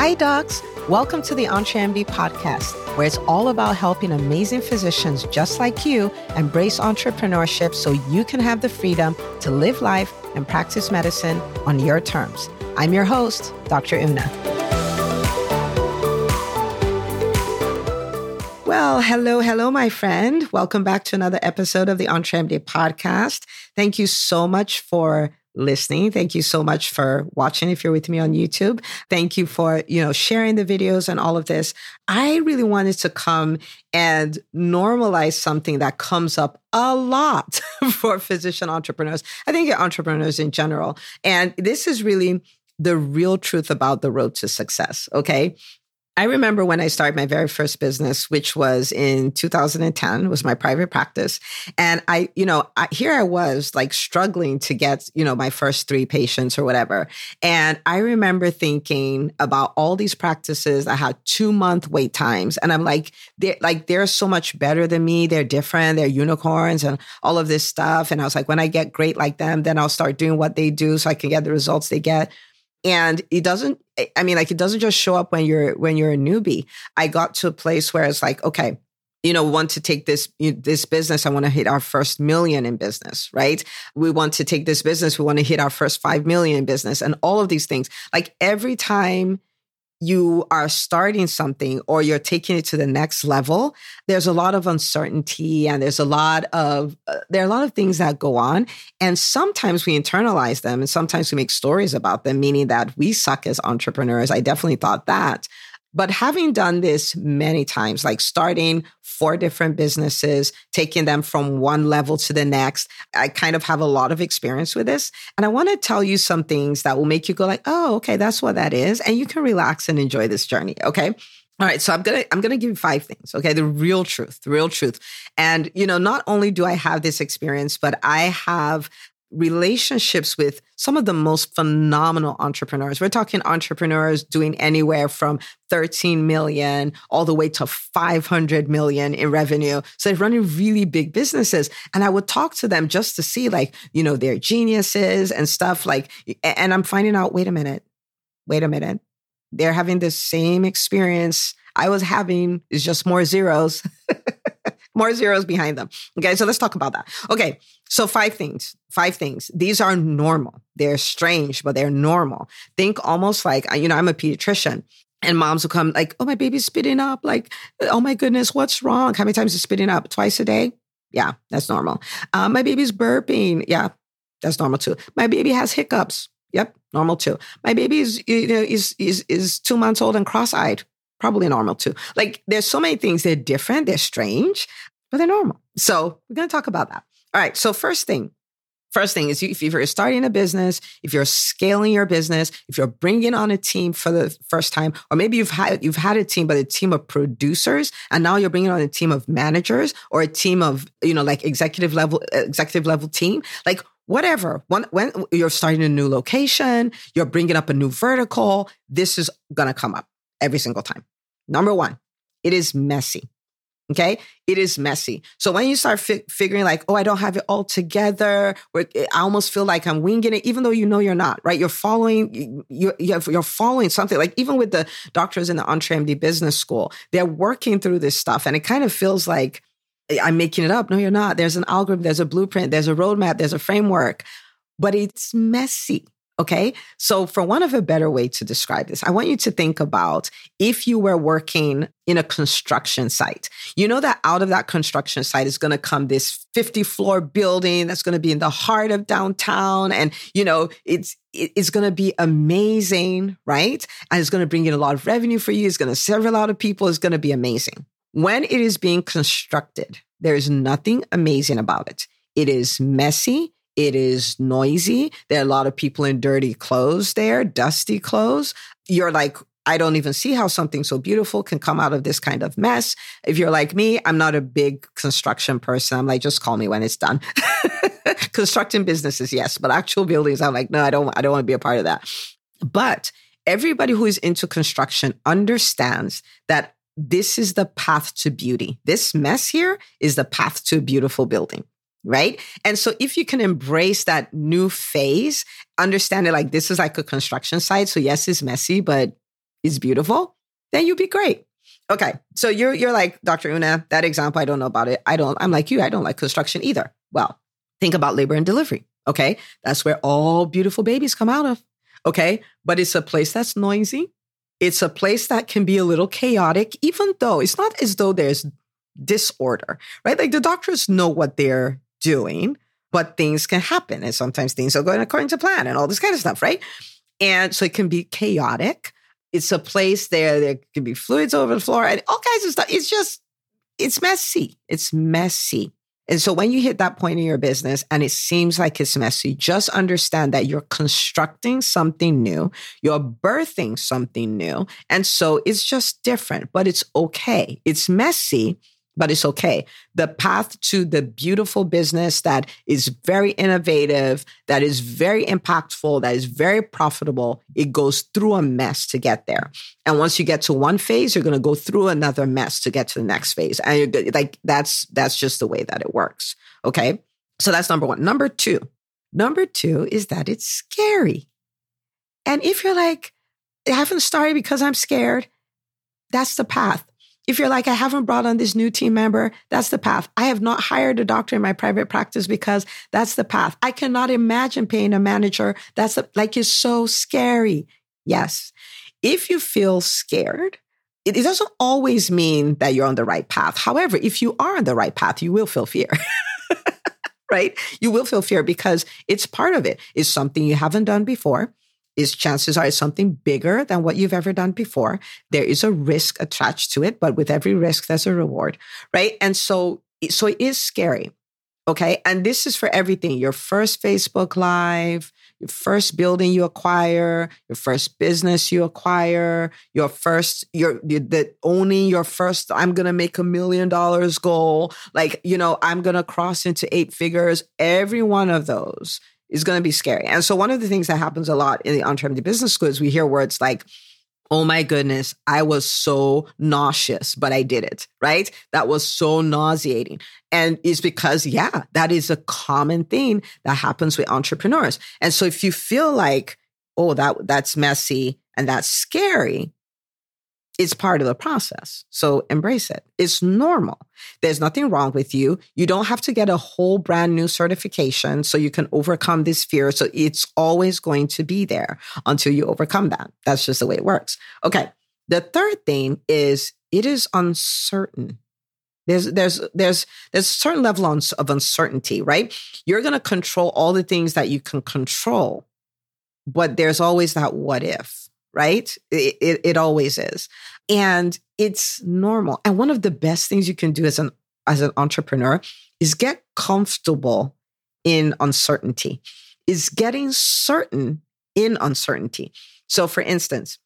Hi, docs. Welcome to the EntreMD podcast, where it's all about helping amazing physicians just like you embrace entrepreneurship so you can have the freedom to live life and practice medicine on your terms. I'm your host, Dr. Una. Well, hello, hello, my friend. Welcome back to another episode of the EntreMD podcast. Thank you so much for listening. Thank you so much for watching if you're with me on YouTube. Thank you for, you know, sharing the videos and all of this. I really wanted to come and normalize something that comes up a lot for physician entrepreneurs. I think entrepreneurs in general. And this is really the real truth about the road to success. Okay. I remember when I started my very first business, which was in 2010, was my private practice. And I, you know, I, here I was like struggling to get, you know, my first three patients or whatever. And I remember thinking about all these practices I had two month wait times. And I'm like, they're like, they're so much better than me. They're different. They're unicorns and all of this stuff. And I was like, when I get great like them, then I'll start doing what they do so I can get the results they get and it doesn't i mean like it doesn't just show up when you're when you're a newbie. I got to a place where it's like okay you know want to take this this business. I want to hit our first million in business right? We want to take this business. We want to hit our first 5 million in business and all of these things. Like every time you are starting something or you're taking it to the next level, there's a lot of uncertainty and there's a lot of, uh, there are a lot of things that go on. And sometimes we internalize them and sometimes we make stories about them, meaning that we suck as entrepreneurs. I definitely thought that. But having done this many times, like starting four different businesses, taking them from one level to the next, I kind of have a lot of experience with this. And I want to tell you some things that will make you go like, oh, okay, that's what that is. And you can relax and enjoy this journey. Okay. All right, so I'm gonna I'm gonna give you five things. Okay, the real truth, the real truth, and you know, not only do I have this experience, but I have relationships with some of the most phenomenal entrepreneurs. We're talking entrepreneurs doing anywhere from 13 million all the way to 500 million in revenue. So they're running really big businesses. And I would talk to them just to see, like, you know, their geniuses and stuff. Like, and I'm finding out, wait a minute, wait a minute. They're having the same experience I was having, is just more zeros. more zeros behind them. Okay, so let's talk about that. Okay, so five things. Five things. These are normal. They're strange, but they're normal. Think almost like, you know, I'm a pediatrician. And moms will come like, oh, my baby's spitting up. Like, oh my goodness, what's wrong? How many times is spitting up? Twice a day? Yeah, that's normal. Um, my baby's burping. Yeah, that's normal too. My baby has hiccups. Yep, normal too. My baby is, you know, is, is, is two months old and cross-eyed probably normal too. Like there's so many things they're different, they're strange, but they're normal. So we're going to talk about that. All right. So first thing, first thing is if you're starting a business, if you're scaling your business, if you're bringing on a team for the first time, or maybe you've had you've had a team, but a team of producers, and now you're bringing on a team of managers or a team of you know like executive level executive level team, like whatever. When, when you're starting a new location, you're bringing up a new vertical, this is gonna come up every single time. Number one, it is messy. Okay. It is messy. So when you start fi- figuring like, oh, I don't have it all together, or eh, I almost feel like I'm winging it, even though you know you're not, right? You're following, you're, you're following something like even with the doctors in the EntreMD business school, they're working through this stuff. And it kind of feels like eh, I'm making it up. No, you're not. There's an algorithm, there's a blueprint, there's a roadmap, there's a framework, but it's messy. Okay. So, for one of a better way to describe this, I want you to think about if you were working in a construction site. You know that out of that construction site is going to come this 50 floor building that's going to be in the heart of downtown. And, you know, it's, it's going to be amazing, right? And it's going to bring in a lot of revenue for you. It's going to serve a lot of people. It's going to be amazing. When it is being constructed, there is nothing amazing about it. It is messy. It is noisy. There are a lot of people in dirty clothes there, dusty clothes. You're like, I don't even see how something so beautiful can come out of this kind of mess. If you're like me, I'm not a big construction person. I'm like, just call me when it's done. Constructing businesses, yes, but actual buildings, I'm like, no, I don't, I don't want to be a part of that. But everybody who is into construction understands that this is the path to beauty. This mess here is the path to a beautiful building right? And so if you can embrace that new phase, understand it like this is like a construction site. So yes, it's messy, but it's beautiful, then you'll be great. Okay. So you're you're like, Dr. Una, that example, I don't know about it. I don't, I'm like you, I don't like construction either. Well, think about labor and delivery. Okay. That's where all beautiful babies come out of. Okay. But it's a place that's noisy. It's a place that can be a little chaotic, even though it's not as though there's disorder, right? Like the doctors know what they're doing, but things can happen. And sometimes things are going according to plan and all this kind of stuff, right? And so it can be chaotic. It's a place there, there can be fluids over the floor and all kinds of stuff. It's just, it's messy. It's messy. And so when you hit that point in your business and it seems like it's messy, just understand that you're constructing something new, you're birthing something new. And so it's just different, but it's okay. It's messy, but it's okay. The path to the beautiful business that is very innovative, that is very impactful, that is very profitable, it goes through a mess to get there. And once you get to one phase, you're going to go through another mess to get to the next phase. And you're like that's that's just the way that it works. Okay? So that's number 1. Number 2. Number 2 is that it's scary. And if you're like I haven't started because I'm scared, that's the path. If you're like, I haven't brought on this new team member, that's the path. I have not hired a doctor in my private practice because that's the path. I cannot imagine paying a manager. That's like, it's so scary. Yes. If you feel scared, it, it doesn't always mean that you're on the right path. However, if you are on the right path, you will feel fear. right? You will feel fear because it's part of it. It's something you haven't done before is chances are it's something bigger than what you've ever done before. There is a risk attached to it, but with every risk, there's a reward, right? And so, so it is scary. Okay. And this is for everything your first Facebook Live, your first building you acquire, your first business you acquire, your first, your, the owning your first, I'm going to make a million dollars goal. Like, you know, I'm going to cross into eight figures. Every one of those is going to be scary. And so one of the things that happens a lot in the entrepreneurial business school is we hear words like, Oh my goodness, I was so nauseous, but I did it, right? That was so nauseating. And it's because, yeah, that is a common thing that happens with entrepreneurs. And so if you feel like, oh, that that's messy and that's scary, it's part of the process. So embrace it. It's normal. There's nothing wrong with you. You don't have to get a whole brand new certification so you can overcome this fear. So it's always going to be there until you overcome that. That's just the way it works. Okay. The third thing is it is uncertain. There's there's there's there's a certain level of uncertainty, right? You're going to control all the things that you can control, but there's always that what if right? It, it, it, always is. And it's normal. And one of the best things you can do as an as an entrepreneur is get comfortable in uncertainty, is getting certain in uncertainty. So for instance,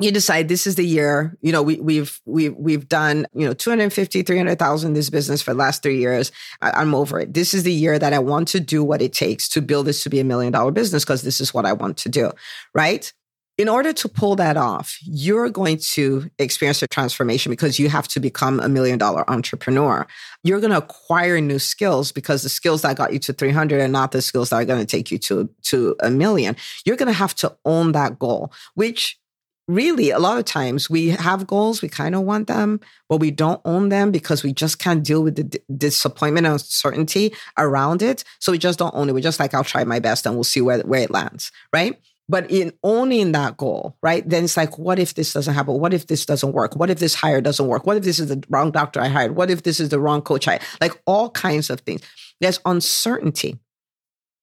you decide this is the year, you know, we, we've, we've, we've done, you know, 250, 300,000 this business for the last three years. I, I'm over it. This is the year that I want to do what it takes to build this to be a million dollar business because this is what I want to do. Right in order to pull that off, you're going to experience a transformation because you have to become a million dollar entrepreneur. You're going to acquire new skills because the skills that got you to 300 are not the skills that are going to take you to, to a million. You're going to have to own that goal, which really a lot of times we have goals, we kind of want them, but we don't own them because we just can't deal with the d- disappointment and uncertainty around it. So we just don't own it. We're just like, I'll try my best and we'll see where, where it lands. Right. But in owning that goal, right? Then it's like, what if this doesn't happen? What if this doesn't work? What if this hire doesn't work? What if this is the wrong doctor I hired? What if this is the wrong coach I like all kinds of things. There's uncertainty.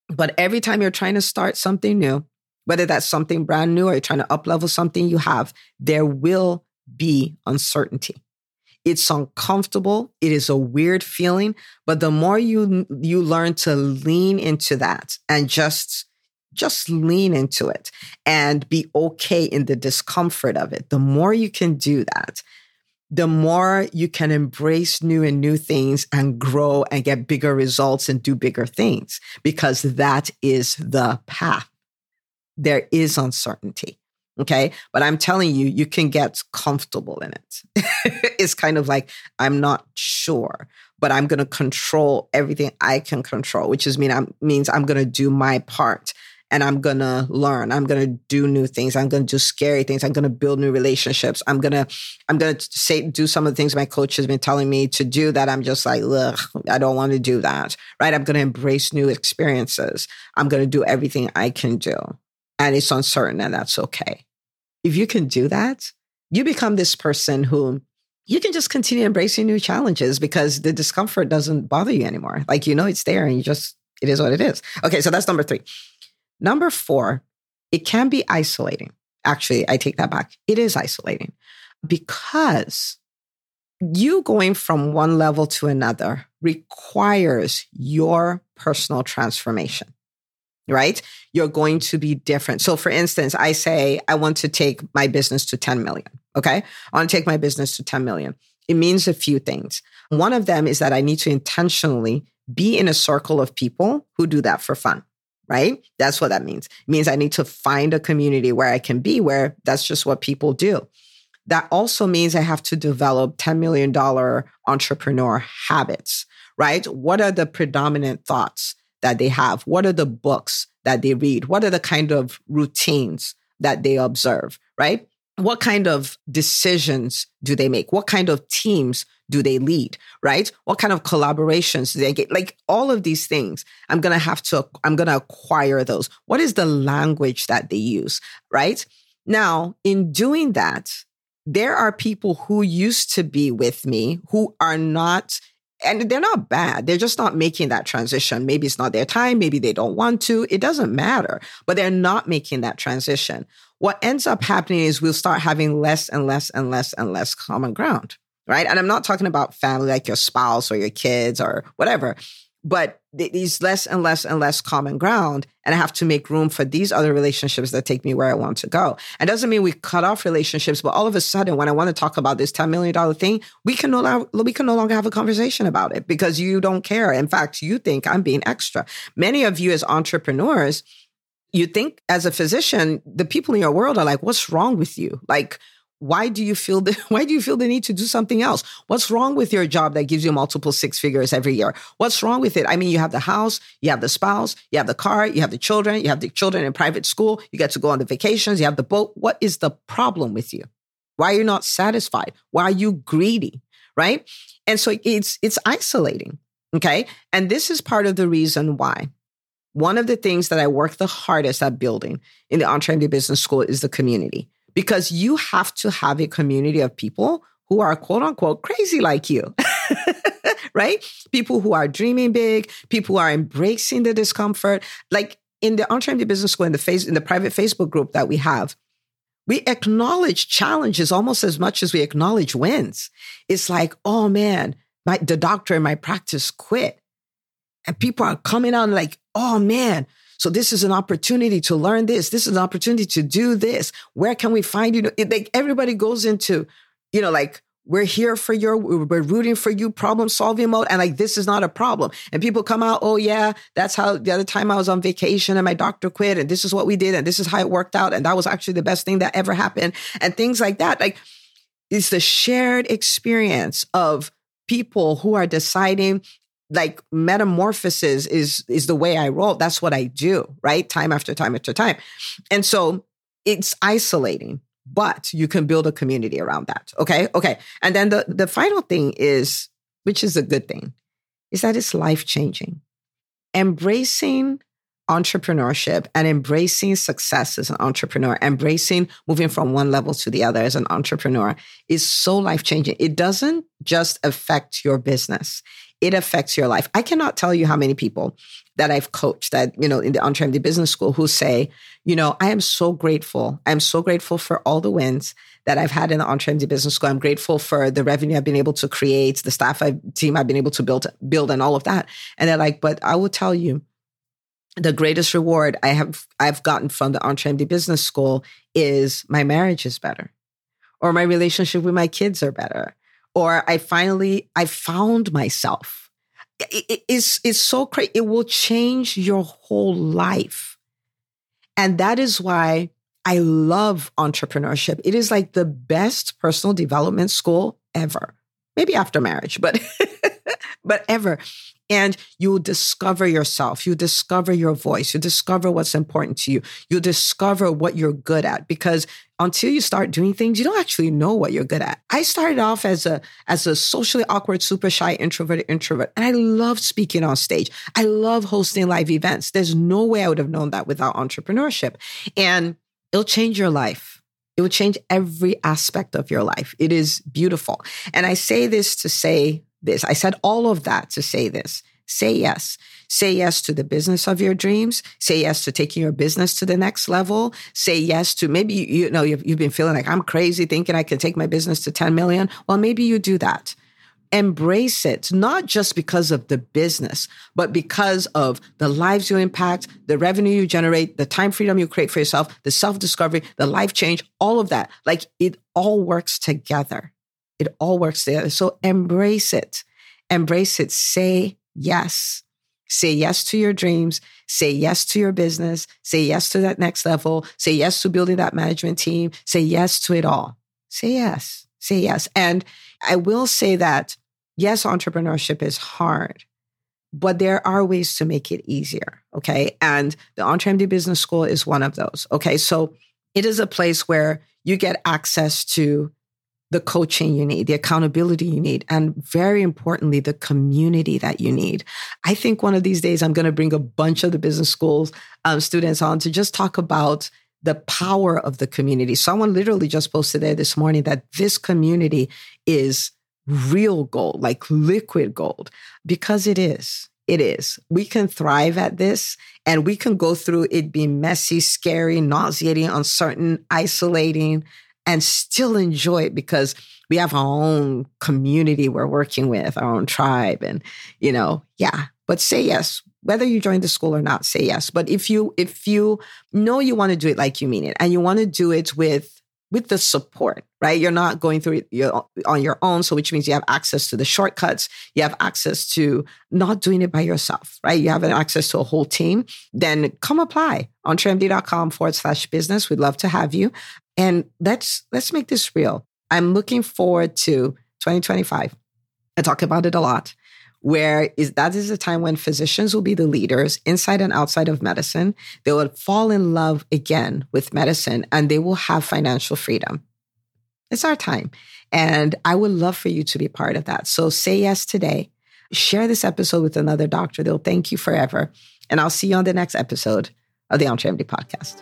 But every time you're trying to start something new, whether that's something brand new or you're trying to up level something you have, there will be uncertainty. It's uncomfortable. It is a weird feeling, but the more you you learn to lean into that and just just lean into it and be okay in the discomfort of it. The more you can do that, the more you can embrace new and new things and grow and get bigger results and do bigger things because that is the path. There is uncertainty. Okay. But I'm telling you, you can get comfortable in it. it's kind of like, I'm not sure, but I'm going to control everything I can control, which is mean I'm, means I'm going to do my part and I'm going to learn. I'm going to do new things. I'm going to do scary things. I'm going to build new relationships. I'm going to, I'm going to say, do some of the things my coach has been telling me to do that I'm just like, ugh, I don't want to do that. Right. I'm going to embrace new experiences. I'm going to do everything I can do. And it's uncertain and that's okay. If you can do that, you become this person who you can just continue embracing new challenges because the discomfort doesn't bother you anymore. Like, you know, it's there and you just, it is what it is. Okay. So that's number three. Number four, it can be isolating. Actually, I take that back. It is isolating because you going from one level to another requires your personal transformation, right? You're going to be different. So, for instance, I say, I want to take my business to 10 million. Okay. I want to take my business to 10 million. It means a few things. One of them is that I need to intentionally be in a circle of people who do that for fun right? That's what that means. It means I need to find a community where I can be, where that's just what people do. That also means I have to develop $10 million entrepreneur habits, right? What are the predominant thoughts that they have? What are the books that they read? What are the kind of routines that they observe, right? What kind of decisions do they make? What kind of teams do they lead, right? What kind of collaborations do they get? Like all of these things, I'm going to have to, I'm going to acquire those. What is the language that they use, right? Now, in doing that, there are people who used to be with me who are not and they're not bad. They're just not making that transition. Maybe it's not their time. Maybe they don't want to. It doesn't matter, but they're not making that transition. What ends up happening is we'll start having less and less and less and less common ground right? And I'm not talking about family like your spouse or your kids or whatever, but these less and less and less common ground. And I have to make room for these other relationships that take me where I want to go. It doesn't mean we cut off relationships, but all of a sudden, when I want to talk about this $10 million thing, we can no longer, we can no longer have a conversation about it because you don't care. In fact, you think I'm being extra. Many of you as entrepreneurs, you think as a physician, the people in your world are like, what's wrong with you? Like, why do you feel the why do you feel the need to do something else? What's wrong with your job that gives you multiple six figures every year? What's wrong with it? I mean you have the house you have the spouse you have the car you have the children you have the children in private school you get to go on the vacations you have the boat. What is the problem with you? Why are you not satisfied? Why are you greedy right? And so it's it's isolating okay? And this is part of the reason why. One of the things that i work the hardest at building in the EntreMD business school is the community because you have to have a community of people who are quote unquote crazy like you. right? People who are dreaming big, people who are embracing the discomfort. Like in the EntreMD Business School, in the face, in the private Facebook group that we have, we acknowledge challenges almost as much as we acknowledge wins. It's like, oh man, my the doctor in my practice quit. And people are coming out like, oh man, so this is an opportunity to learn this. This is an opportunity to do this. Where can we find you? It, like everybody goes into, you know, like we're here for your, we're rooting for you, problem solving mode. And like, this is not a problem. And people come out, oh yeah, that's how the other time I was on vacation and my doctor quit and this is what we did. And this is how it worked out. And that was actually the best thing that ever happened and things like that. Like it's the shared experience of people who are deciding like metamorphosis is is the way I roll. That's what I do, right? Time after time after time. And so it's isolating, but you can build a community around that. Okay? Okay. And then the the final thing is which is a good thing is that it's life-changing. Embracing entrepreneurship and embracing success as an entrepreneur, embracing moving from one level to the other as an entrepreneur is so life changing. It doesn't just affect your business, it affects your life. I cannot tell you how many people that I've coached that, you know, in the EntreMD Business School who say, you know, I am so grateful. I'm so grateful for all the wins that I've had in the EntreMD Business School. I'm grateful for the revenue I've been able to create, the staff I've, team I've been able to build, build and all of that. And they're like, but I will tell you, the greatest reward I have I've gotten from the EntreMD Business School is my marriage is better, or my relationship with my kids are better, or I finally I found myself. It, it's it's so crazy. It will change your whole life, and that is why I love entrepreneurship. It is like the best personal development school ever. Maybe after marriage, but but ever. And you'll discover yourself. You discover your voice. You discover what's important to you. You discover what you're good at because until you start doing things, you don't actually know what you're good at. I started off as a as a socially awkward, super shy, introverted introvert, and I love speaking on stage. I love hosting live events. There's no way I would have known that without entrepreneurship, and it'll change your life. It will change every aspect of your life. It is beautiful, and I say this to say this. I said all of that to say this. Say yes. Say yes to the business of your dreams. Say yes to taking your business to the next level. Say yes to maybe, you know, you've, you've been feeling like I'm crazy thinking I can take my business to 10 million. Well, maybe you do that. Embrace it, not just because of the business, but because of the lives you impact, the revenue you generate, the time freedom you create for yourself, the self discovery, the life change, all of that. Like it all works together. It all works together. So embrace it. Embrace it. Say yes. Say yes to your dreams. Say yes to your business. Say yes to that next level. Say yes to building that management team. Say yes to it all. Say yes. Say yes. And I will say that yes, entrepreneurship is hard, but there are ways to make it easier. Okay. And the EntreMD Business School is one of those. Okay. So it is a place where you get access to the coaching you need, the accountability you need, and very importantly, the community that you need. I think one of these days I'm going to bring a bunch of the business schools um, students on to just talk about the power of the community. Someone literally just posted there this morning that this community is real gold, like liquid gold, because it is. It is. We can thrive at this and we can go through it being messy, scary, nauseating, uncertain, isolating, and still enjoy it because we have our own community we're working with, our own tribe. And, you know, yeah, but say yes. Whether you join the school or not, say yes. But if you if you know you want to do it like you mean it and you want to do it with with the support, right? You're not going through it on your own. So, which means you have access to the shortcuts. You have access to not doing it by yourself, right? You have access to a whole team. Then come apply on entremd.com forward slash business. We'd love to have you. And let's let's make this real. I'm looking forward to 2025. I talk about it a lot. Where is that is the time when physicians will be the leaders inside and outside of medicine. They will fall in love again with medicine and they will have financial freedom. It's our time. And I would love for you to be part of that. So say yes today. Share this episode with another doctor. They'll thank you forever. And I'll see you on the next episode of the EntreMD podcast.